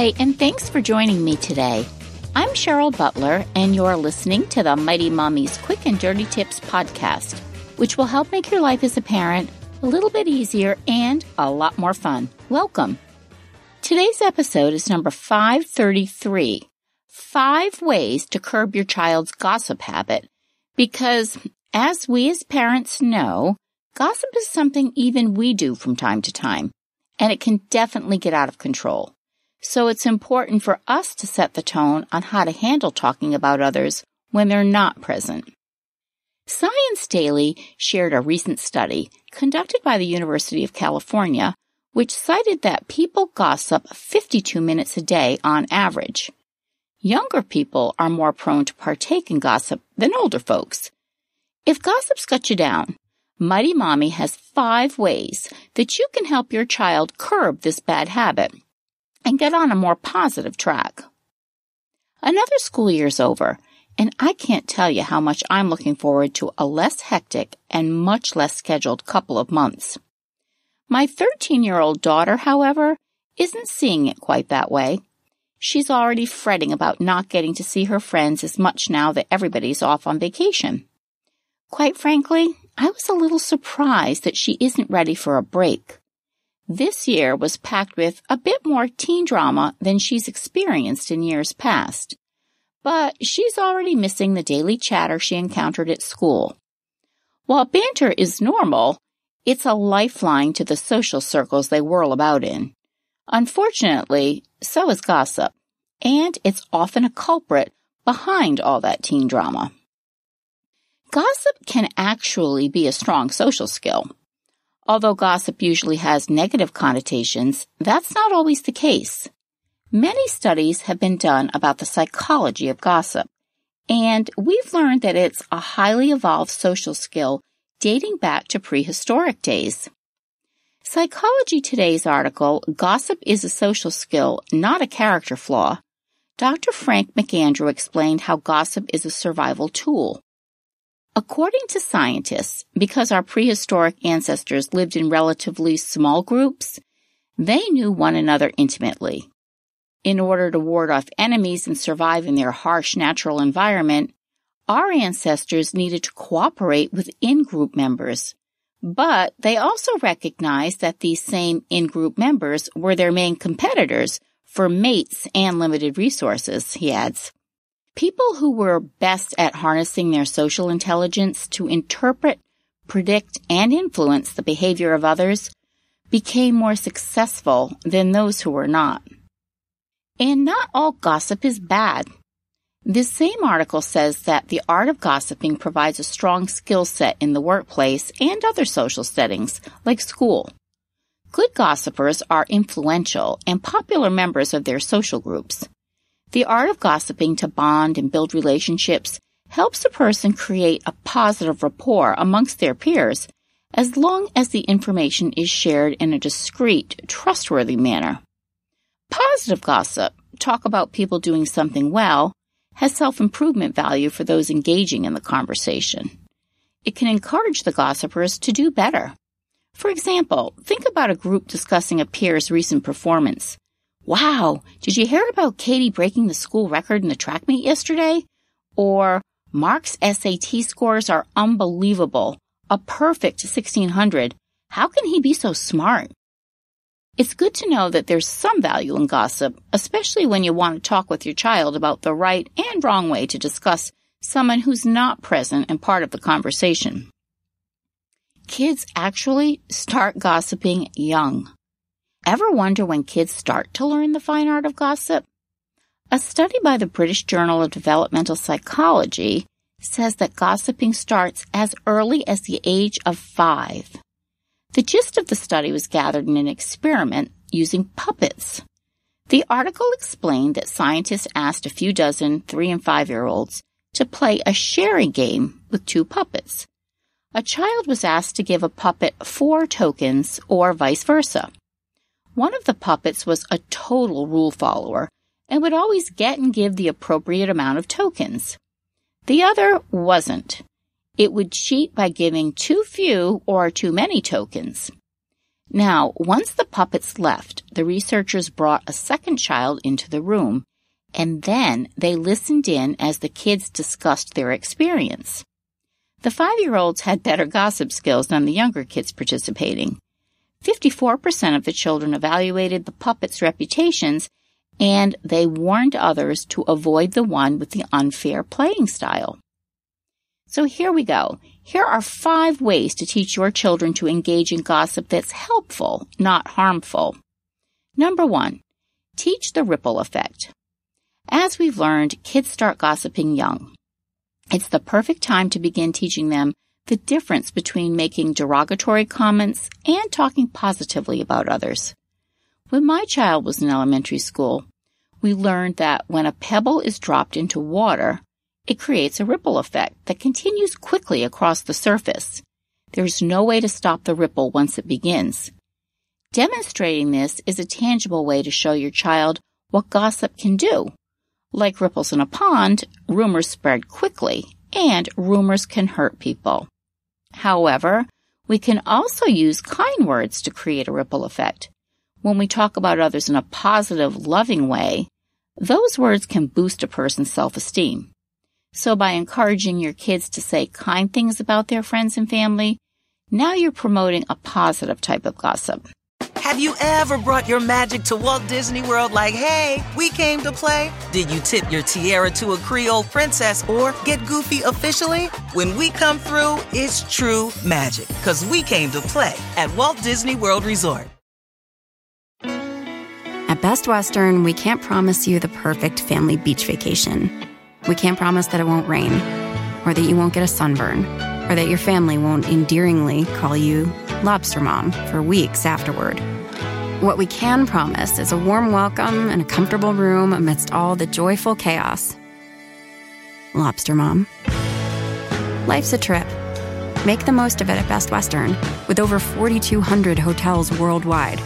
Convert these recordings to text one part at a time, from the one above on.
Hi, and thanks for joining me today. I'm Cheryl Butler, and you're listening to the Mighty Mommy's Quick and Dirty Tips podcast, which will help make your life as a parent a little bit easier and a lot more fun. Welcome. Today's episode is number 533 Five Ways to Curb Your Child's Gossip Habit. Because, as we as parents know, gossip is something even we do from time to time, and it can definitely get out of control. So it's important for us to set the tone on how to handle talking about others when they're not present. Science Daily shared a recent study conducted by the University of California, which cited that people gossip 52 minutes a day on average. Younger people are more prone to partake in gossip than older folks. If gossip's got you down, Mighty Mommy has five ways that you can help your child curb this bad habit and get on a more positive track. Another school year's over, and I can't tell you how much I'm looking forward to a less hectic and much less scheduled couple of months. My 13 year old daughter, however, isn't seeing it quite that way. She's already fretting about not getting to see her friends as much now that everybody's off on vacation. Quite frankly, I was a little surprised that she isn't ready for a break. This year was packed with a bit more teen drama than she's experienced in years past. But she's already missing the daily chatter she encountered at school. While banter is normal, it's a lifeline to the social circles they whirl about in. Unfortunately, so is gossip, and it's often a culprit behind all that teen drama. Gossip can actually be a strong social skill. Although gossip usually has negative connotations, that's not always the case. Many studies have been done about the psychology of gossip, and we've learned that it's a highly evolved social skill dating back to prehistoric days. Psychology Today's article, Gossip is a Social Skill, Not a Character Flaw, Dr. Frank McAndrew explained how gossip is a survival tool. According to scientists, because our prehistoric ancestors lived in relatively small groups, they knew one another intimately. In order to ward off enemies and survive in their harsh natural environment, our ancestors needed to cooperate with in-group members. But they also recognized that these same in-group members were their main competitors for mates and limited resources, he adds. People who were best at harnessing their social intelligence to interpret, predict, and influence the behavior of others became more successful than those who were not. And not all gossip is bad. This same article says that the art of gossiping provides a strong skill set in the workplace and other social settings, like school. Good gossipers are influential and popular members of their social groups. The art of gossiping to bond and build relationships helps a person create a positive rapport amongst their peers as long as the information is shared in a discreet, trustworthy manner. Positive gossip, talk about people doing something well, has self-improvement value for those engaging in the conversation. It can encourage the gossipers to do better. For example, think about a group discussing a peer's recent performance. Wow, did you hear about Katie breaking the school record in the track meet yesterday? or Mark's SAT scores are unbelievable, a perfect 1600. How can he be so smart? It's good to know that there's some value in gossip, especially when you want to talk with your child about the right and wrong way to discuss someone who's not present and part of the conversation. Kids actually start gossiping young. Ever wonder when kids start to learn the fine art of gossip? A study by the British Journal of Developmental Psychology says that gossiping starts as early as the age of five. The gist of the study was gathered in an experiment using puppets. The article explained that scientists asked a few dozen three and five year olds to play a sharing game with two puppets. A child was asked to give a puppet four tokens or vice versa. One of the puppets was a total rule follower and would always get and give the appropriate amount of tokens. The other wasn't. It would cheat by giving too few or too many tokens. Now, once the puppets left, the researchers brought a second child into the room, and then they listened in as the kids discussed their experience. The five year olds had better gossip skills than the younger kids participating. 54% of the children evaluated the puppets' reputations and they warned others to avoid the one with the unfair playing style. So here we go. Here are five ways to teach your children to engage in gossip that's helpful, not harmful. Number one, teach the ripple effect. As we've learned, kids start gossiping young. It's the perfect time to begin teaching them the difference between making derogatory comments and talking positively about others. When my child was in elementary school, we learned that when a pebble is dropped into water, it creates a ripple effect that continues quickly across the surface. There's no way to stop the ripple once it begins. Demonstrating this is a tangible way to show your child what gossip can do. Like ripples in a pond, rumors spread quickly, and rumors can hurt people. However, we can also use kind words to create a ripple effect. When we talk about others in a positive, loving way, those words can boost a person's self-esteem. So by encouraging your kids to say kind things about their friends and family, now you're promoting a positive type of gossip. Have you ever brought your magic to Walt Disney World like, hey, we came to play? Did you tip your tiara to a Creole princess or get goofy officially? When we come through, it's true magic because we came to play at Walt Disney World Resort. At Best Western, we can't promise you the perfect family beach vacation. We can't promise that it won't rain, or that you won't get a sunburn, or that your family won't endearingly call you Lobster Mom for weeks afterward. What we can promise is a warm welcome and a comfortable room amidst all the joyful chaos. Lobster Mom. Life's a trip. Make the most of it at Best Western, with over 4,200 hotels worldwide.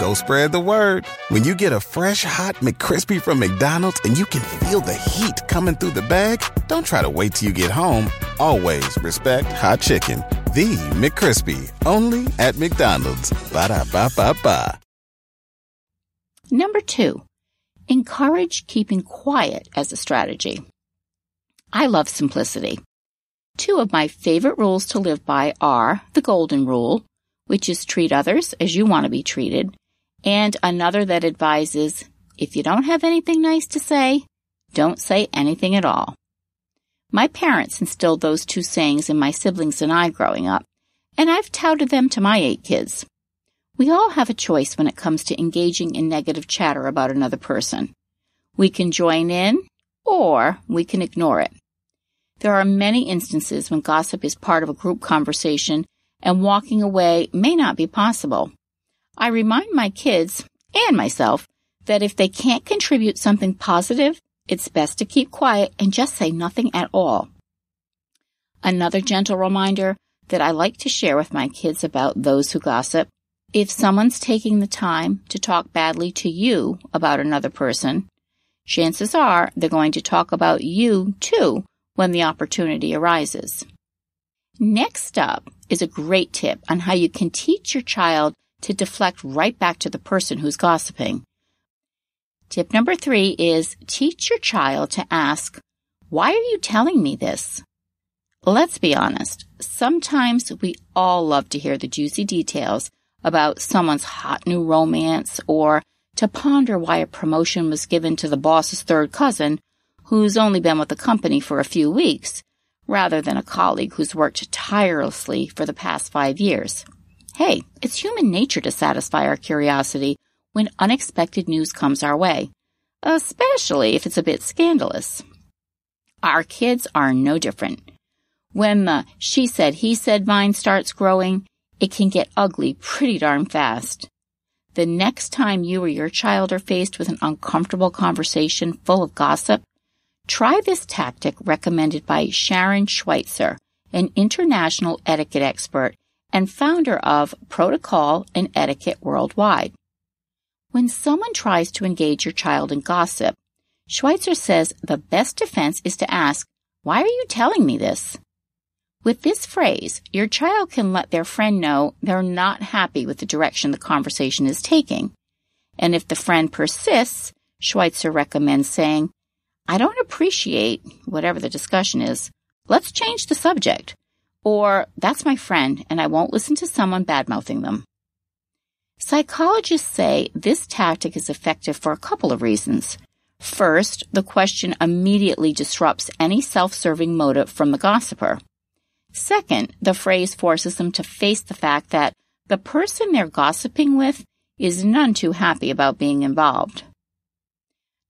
Go spread the word. When you get a fresh hot McCrispy from McDonald's and you can feel the heat coming through the bag, don't try to wait till you get home. Always respect hot chicken. The McCrispy, only at McDonald's. Ba da ba ba ba. Number two, encourage keeping quiet as a strategy. I love simplicity. Two of my favorite rules to live by are the golden rule, which is treat others as you want to be treated, and another that advises if you don't have anything nice to say, don't say anything at all. My parents instilled those two sayings in my siblings and I growing up, and I've touted them to my eight kids. We all have a choice when it comes to engaging in negative chatter about another person. We can join in, or we can ignore it. There are many instances when gossip is part of a group conversation and walking away may not be possible. I remind my kids and myself that if they can't contribute something positive, it's best to keep quiet and just say nothing at all. Another gentle reminder that I like to share with my kids about those who gossip. If someone's taking the time to talk badly to you about another person, chances are they're going to talk about you too when the opportunity arises. Next up is a great tip on how you can teach your child to deflect right back to the person who's gossiping. Tip number three is teach your child to ask, why are you telling me this? Let's be honest. Sometimes we all love to hear the juicy details about someone's hot new romance or to ponder why a promotion was given to the boss's third cousin who's only been with the company for a few weeks rather than a colleague who's worked tirelessly for the past five years. Hey, it's human nature to satisfy our curiosity when unexpected news comes our way, especially if it's a bit scandalous. Our kids are no different. When the she said, he said vine starts growing, it can get ugly pretty darn fast. The next time you or your child are faced with an uncomfortable conversation full of gossip, try this tactic recommended by Sharon Schweitzer, an international etiquette expert and founder of Protocol and Etiquette Worldwide. When someone tries to engage your child in gossip, Schweitzer says the best defense is to ask, Why are you telling me this? With this phrase, your child can let their friend know they're not happy with the direction the conversation is taking. And if the friend persists, Schweitzer recommends saying, I don't appreciate whatever the discussion is. Let's change the subject. Or, that's my friend and I won't listen to someone badmouthing them. Psychologists say this tactic is effective for a couple of reasons. First, the question immediately disrupts any self-serving motive from the gossiper. Second, the phrase forces them to face the fact that the person they're gossiping with is none too happy about being involved.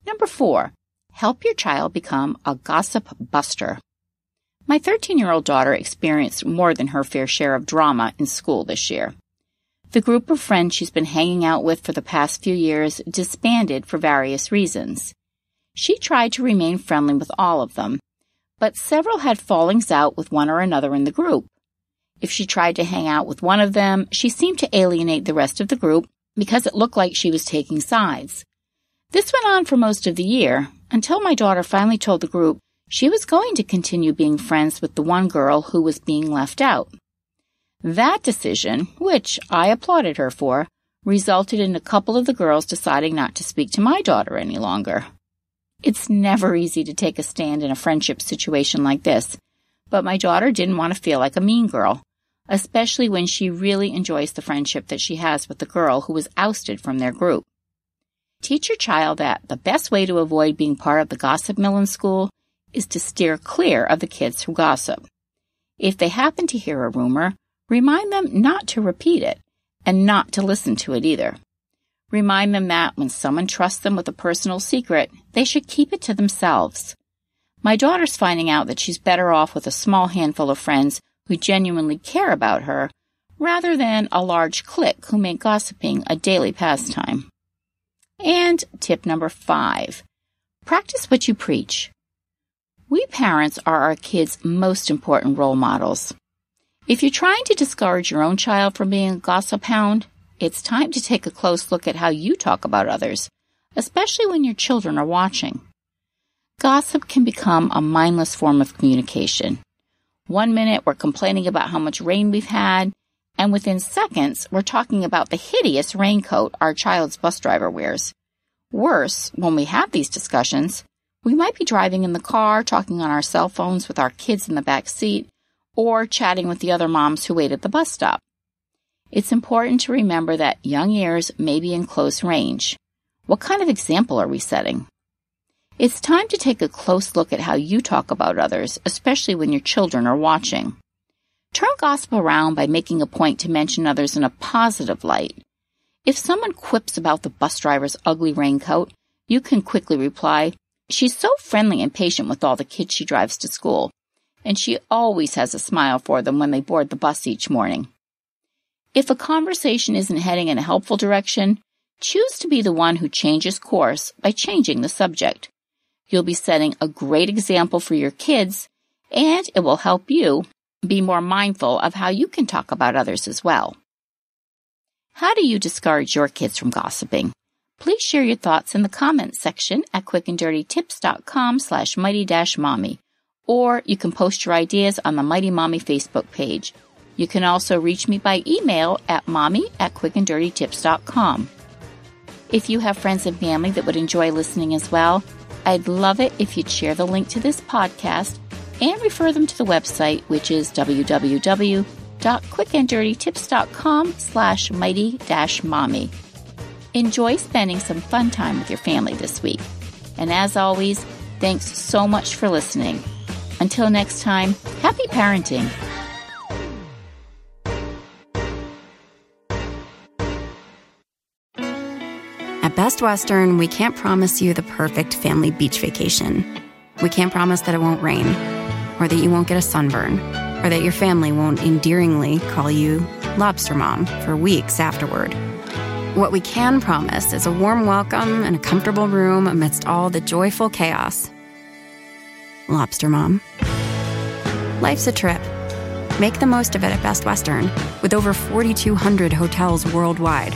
Number four, help your child become a gossip buster. My 13 year old daughter experienced more than her fair share of drama in school this year. The group of friends she's been hanging out with for the past few years disbanded for various reasons. She tried to remain friendly with all of them, but several had fallings out with one or another in the group. If she tried to hang out with one of them, she seemed to alienate the rest of the group because it looked like she was taking sides. This went on for most of the year until my daughter finally told the group she was going to continue being friends with the one girl who was being left out. That decision, which I applauded her for, resulted in a couple of the girls deciding not to speak to my daughter any longer. It's never easy to take a stand in a friendship situation like this, but my daughter didn't want to feel like a mean girl, especially when she really enjoys the friendship that she has with the girl who was ousted from their group. Teach your child that the best way to avoid being part of the gossip mill in school is to steer clear of the kids who gossip. If they happen to hear a rumor, remind them not to repeat it and not to listen to it either. Remind them that when someone trusts them with a personal secret, they should keep it to themselves. My daughter's finding out that she's better off with a small handful of friends who genuinely care about her rather than a large clique who make gossiping a daily pastime. And tip number five practice what you preach. We parents are our kids' most important role models. If you're trying to discourage your own child from being a gossip hound, it's time to take a close look at how you talk about others, especially when your children are watching. Gossip can become a mindless form of communication. One minute we're complaining about how much rain we've had, and within seconds we're talking about the hideous raincoat our child's bus driver wears. Worse, when we have these discussions, we might be driving in the car, talking on our cell phones with our kids in the back seat, or chatting with the other moms who wait at the bus stop. It's important to remember that young ears may be in close range. What kind of example are we setting? It's time to take a close look at how you talk about others, especially when your children are watching. Turn gossip around by making a point to mention others in a positive light. If someone quips about the bus driver's ugly raincoat, you can quickly reply, She's so friendly and patient with all the kids she drives to school, and she always has a smile for them when they board the bus each morning. If a conversation isn't heading in a helpful direction, choose to be the one who changes course by changing the subject. You'll be setting a great example for your kids, and it will help you be more mindful of how you can talk about others as well. How do you discourage your kids from gossiping? Please share your thoughts in the comments section at quickanddirtytips.com slash mighty-mommy. Or you can post your ideas on the Mighty Mommy Facebook page. You can also reach me by email at mommy at quickanddirtytips.com. If you have friends and family that would enjoy listening as well, I'd love it if you'd share the link to this podcast and refer them to the website, which is www.quickanddirtytips.com slash mighty dash mommy. Enjoy spending some fun time with your family this week. And as always, thanks so much for listening. Until next time, happy parenting. At Best Western, we can't promise you the perfect family beach vacation. We can't promise that it won't rain, or that you won't get a sunburn, or that your family won't endearingly call you Lobster Mom for weeks afterward. What we can promise is a warm welcome and a comfortable room amidst all the joyful chaos. Lobster Mom. Life's a trip. Make the most of it at Best Western, with over 4,200 hotels worldwide.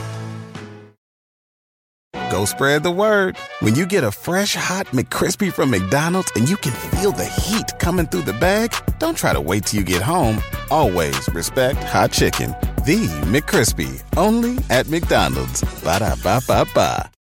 Go spread the word. When you get a fresh hot McCrispy from McDonald's and you can feel the heat coming through the bag, don't try to wait till you get home. Always respect hot chicken. The McCrispy, only at McDonald's. Ba da ba ba ba.